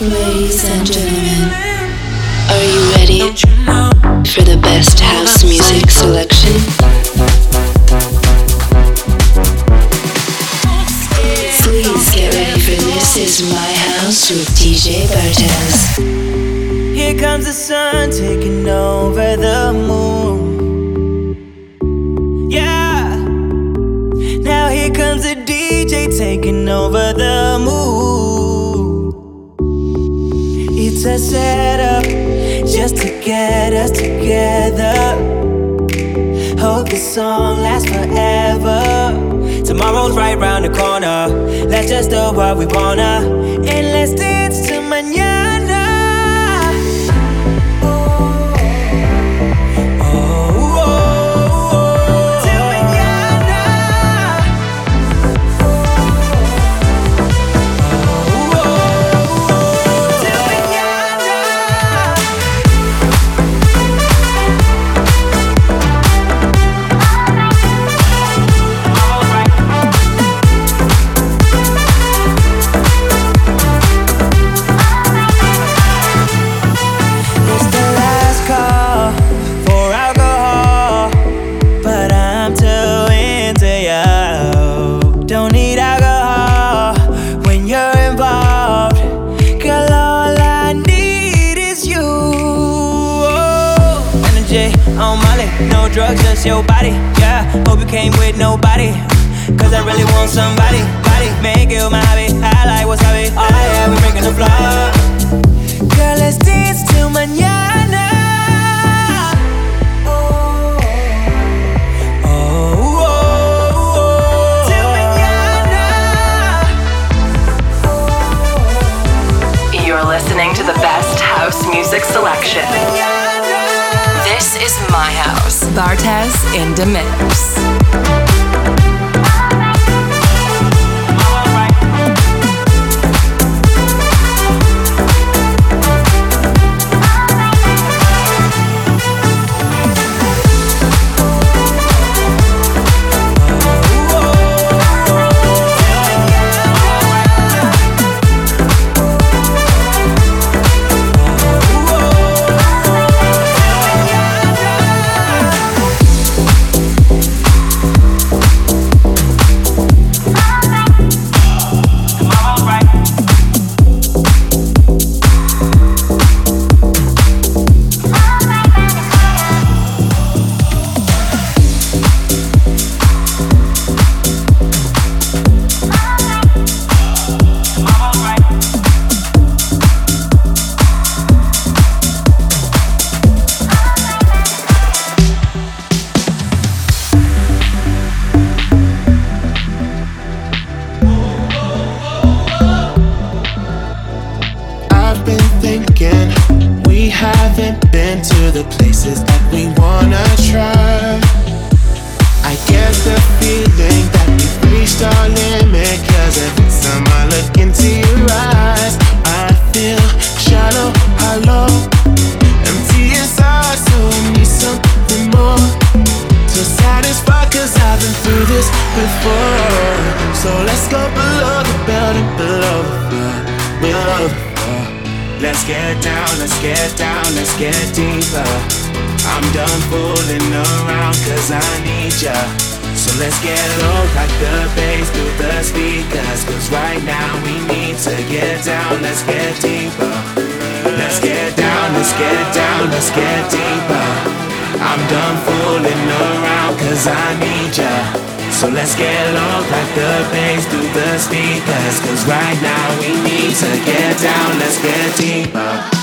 Ladies and gentlemen, are you ready for the best house music selection? Please get ready for This Is My House with DJ Bartez. Here comes the sun taking over the moon. Yeah. Now here comes the DJ taking over the mood. It's a setup just to get us together. Hope this song lasts forever. Tomorrow's right round the corner. Let's just do what we wanna. Just your body. Yeah, hope you came with nobody. Cause I really want somebody, body, make you my hobby. I like wasabi. Oh yeah, we breaking the floor. Girl, let's dance till mañana. Oh, oh, oh. Till mañana. You're listening to the best house music selection. This is my house. Bartez in the mix. Cause every time I look into your eyes, I feel shallow, hollow, empty inside. So I need something more to satisfy. Cause I've been through this before. So let's go below the belt and below. Below the floor. Let's get down, let's get down, let's get deeper. I'm done fooling around cause I need ya. So let's get low like the bass through the speakers. Cause right now we need to get down, let's get deeper. Let's get down, let's get down, let's get deeper. I'm done fooling around cause I need ya. So let's get low like the bass through the speakers. Cause right now we need to get down, let's get deeper.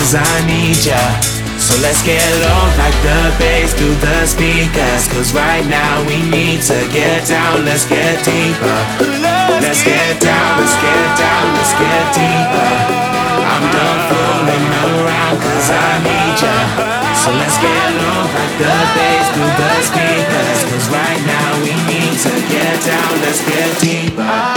Cause I need ya. So let's get low like the bass through the speakers. Cause right now we need to get down, let's get deeper. Let's get down, let's get down, let's get deeper. I'm done fooling around cause I need ya. So let's get low like the bass through the speakers. Cause right now we need to get down, let's get deeper.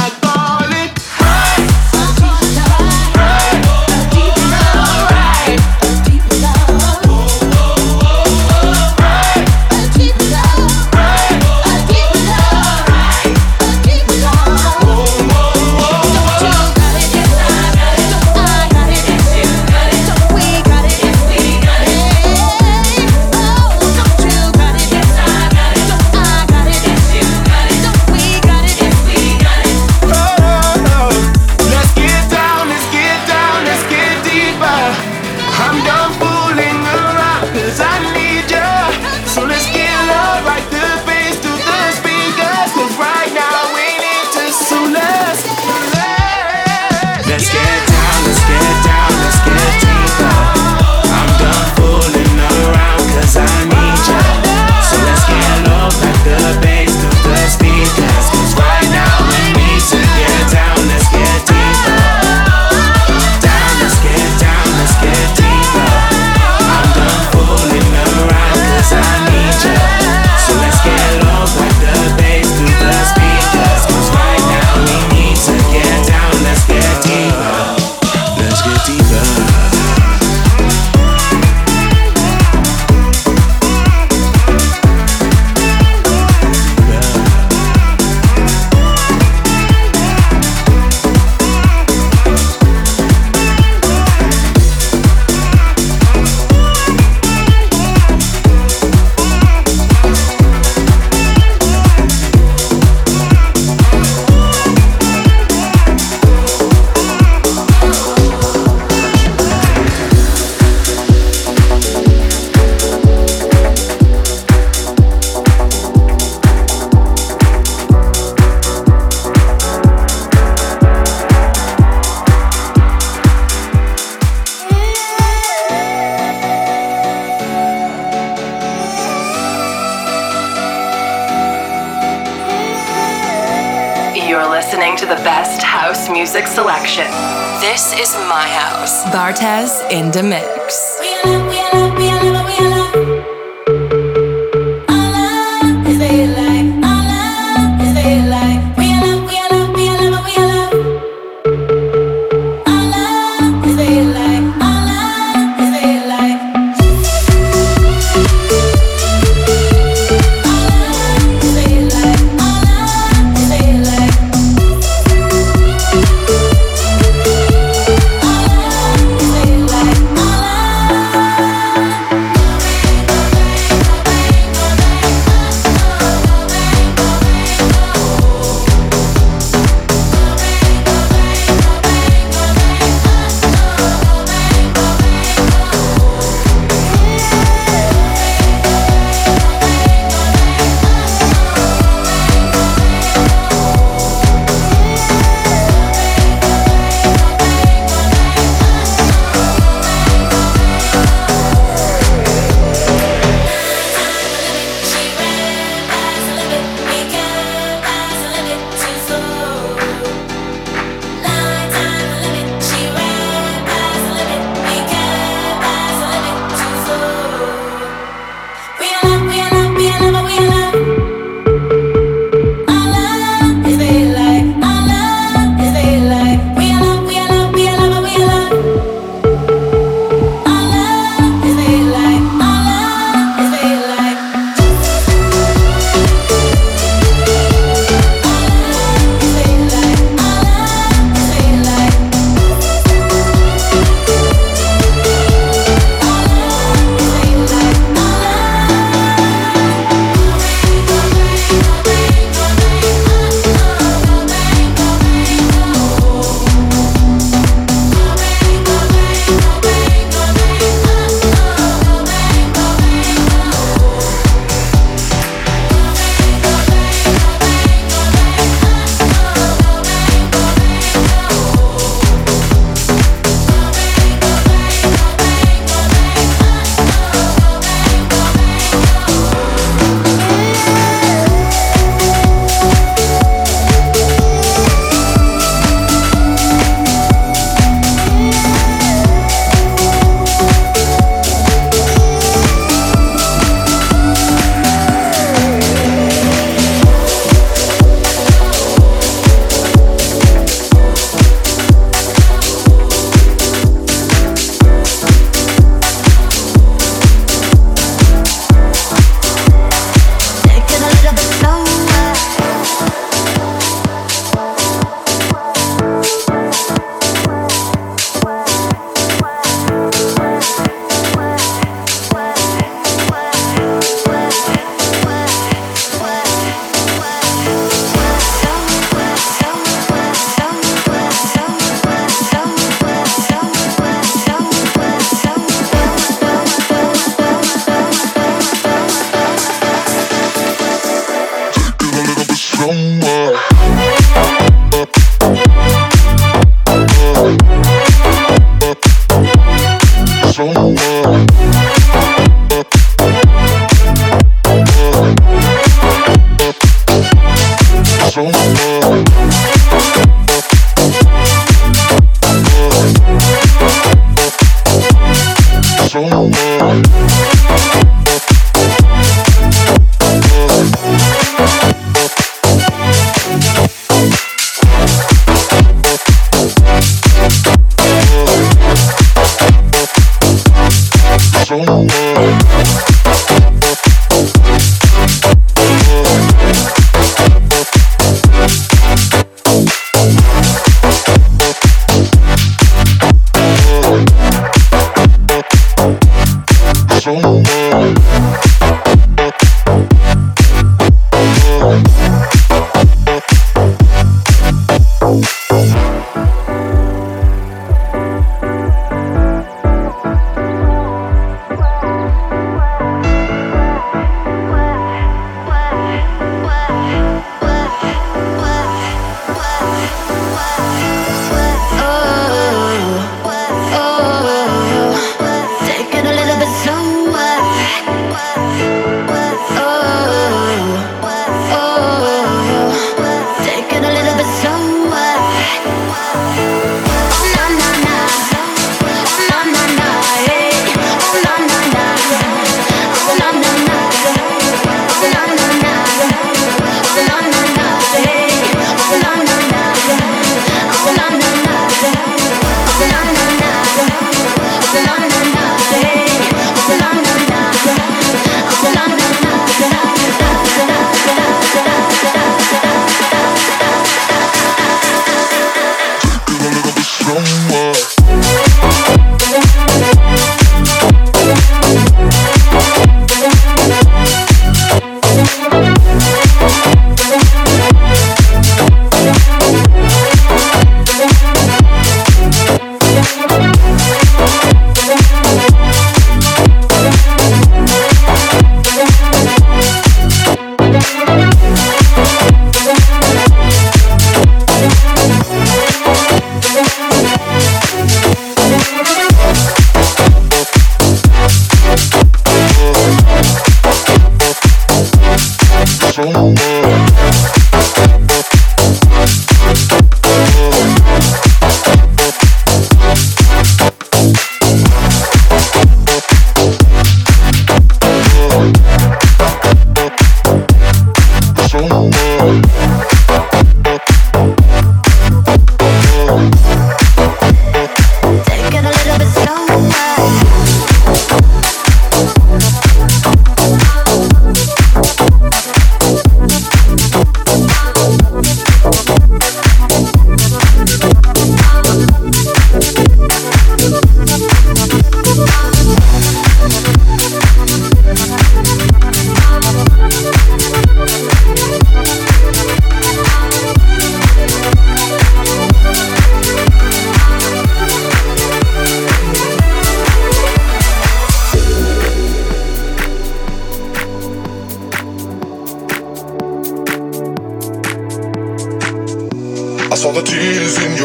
In the mix.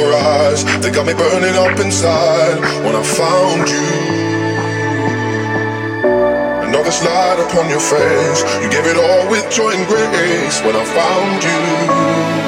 Your eyes, they got me burning up inside when I found you. Another slide upon your face, you gave it all with joy and grace when I found you.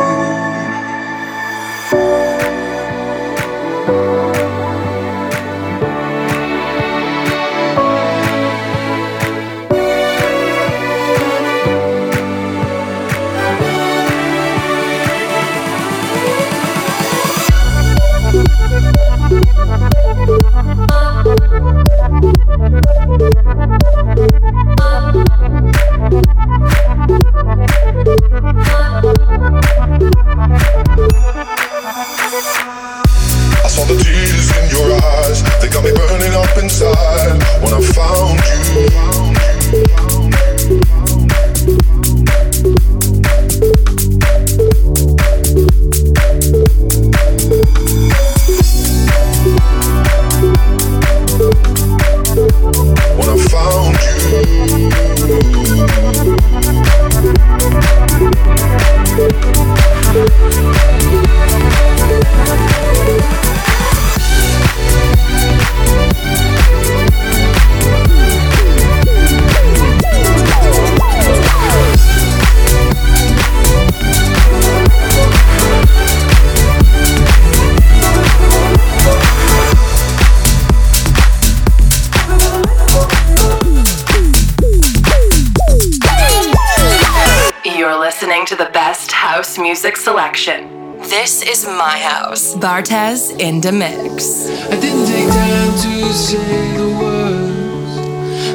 My house. Bartez in the mix. I didn't take time to say the words.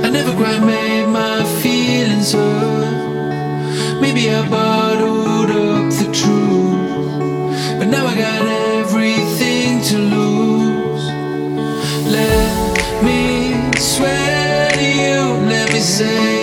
I never quite made my feelings hurt. Maybe I bottled up the truth. But now I got everything to lose. Let me swear to you. Let me say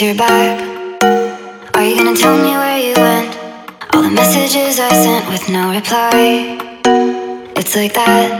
you're back. Are you gonna tell me where you went? All the messages I sent with no reply. It's like that.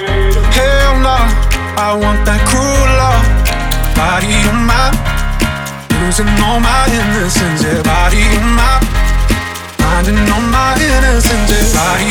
I want that cruel love. Body of mine, losing all my innocence. Yeah, body of mine, finding all my innocence. Yeah, body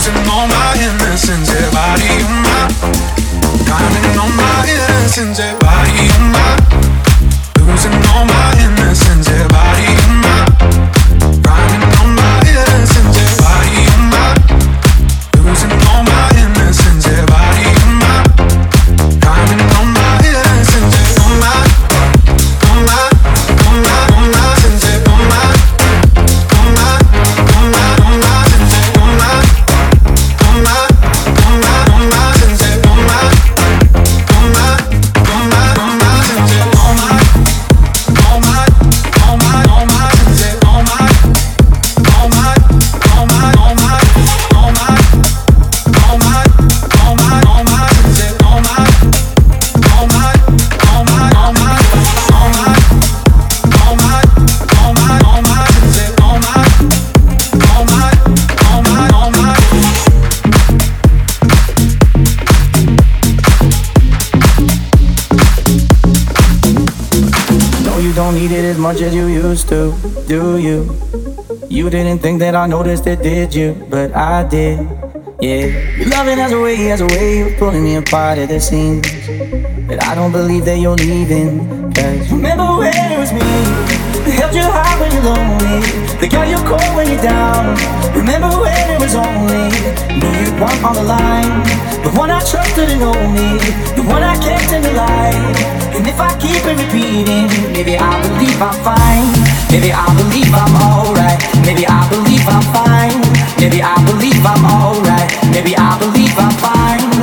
losing all my innocence, yeah, on my, counting on my innocence, yeah, my. To, do you? You didn't think that I noticed it, did you? But I did, yeah. Your loving has a way, has a way of pulling me apart at the seams. But I don't believe that you're leaving. Cause remember when it was me held you high when you're lonely, the girl you call when you're down. Remember when it was only me you want on the line, the one I trusted and me, the one I kept in the light. And if I keep it repeating, maybe I believe I'm fine. Maybe I believe I'm alright. Maybe I believe I'm fine. Maybe I believe I'm alright. Maybe I believe I'm fine.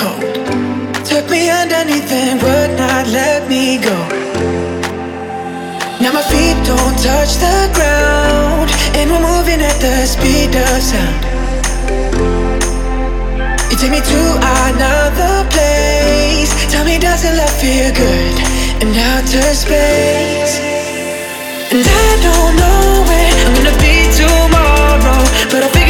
Cold. Took me underneath and would not let me go. Now my feet don't touch the ground, and we're moving at the speed of sound. You take me to another place. Tell me, does it love feel good in outer space? And I don't know where I'm gonna be tomorrow, but I'll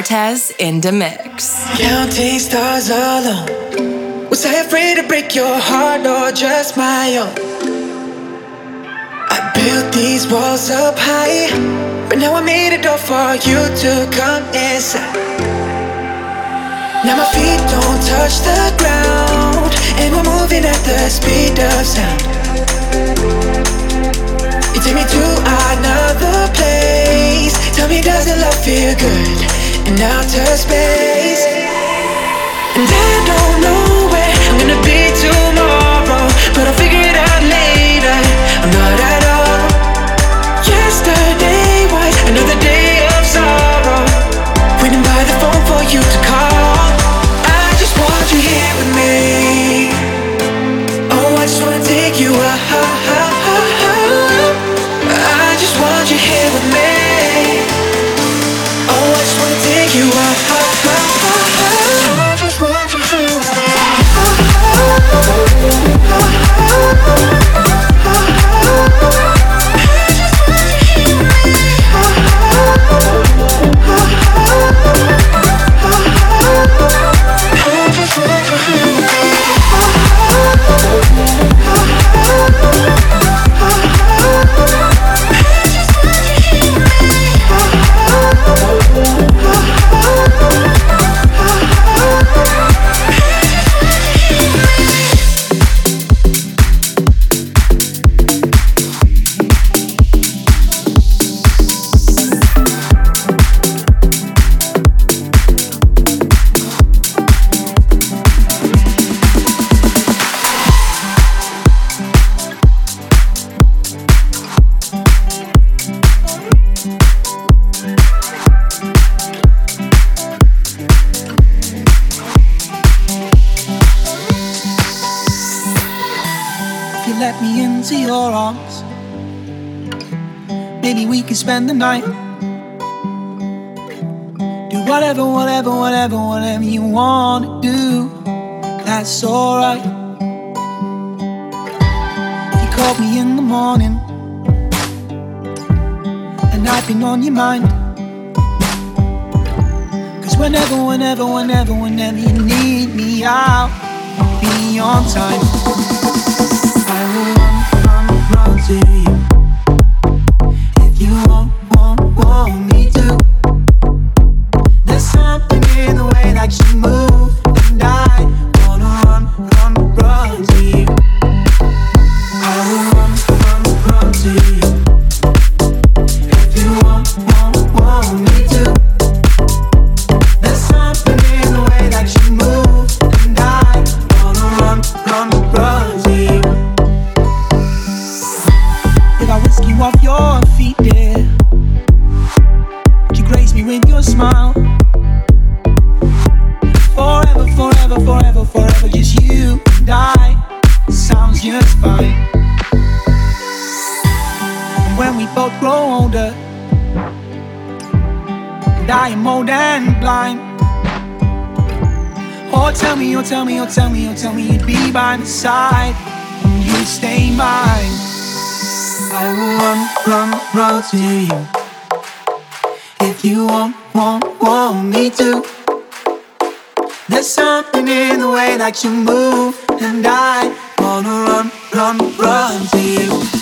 Bartez in the mix. Counting stars alone. Was I afraid to break your heart or just my own? I built these walls up high, but now I made a door for you to come inside. Now my feet don't touch the ground, and we're moving at the speed of sound. You take me to another place. Tell me, does it love feel good outer space? And I don't know where I'm gonna be That's alright. You called me in the morning, and I've been on your mind. Cause whenever, whenever, whenever, whenever you need me, I'll be on time. I will run, run, run to you. And we both grow older, And I am more than blind. Oh, tell me, oh, tell me, oh, tell me, oh, tell me you'd be by my side and you'd stay mine. I will run, run, run to you. If you want, want, want me to. There's something in the way that you move, and I wanna run, run, run to you.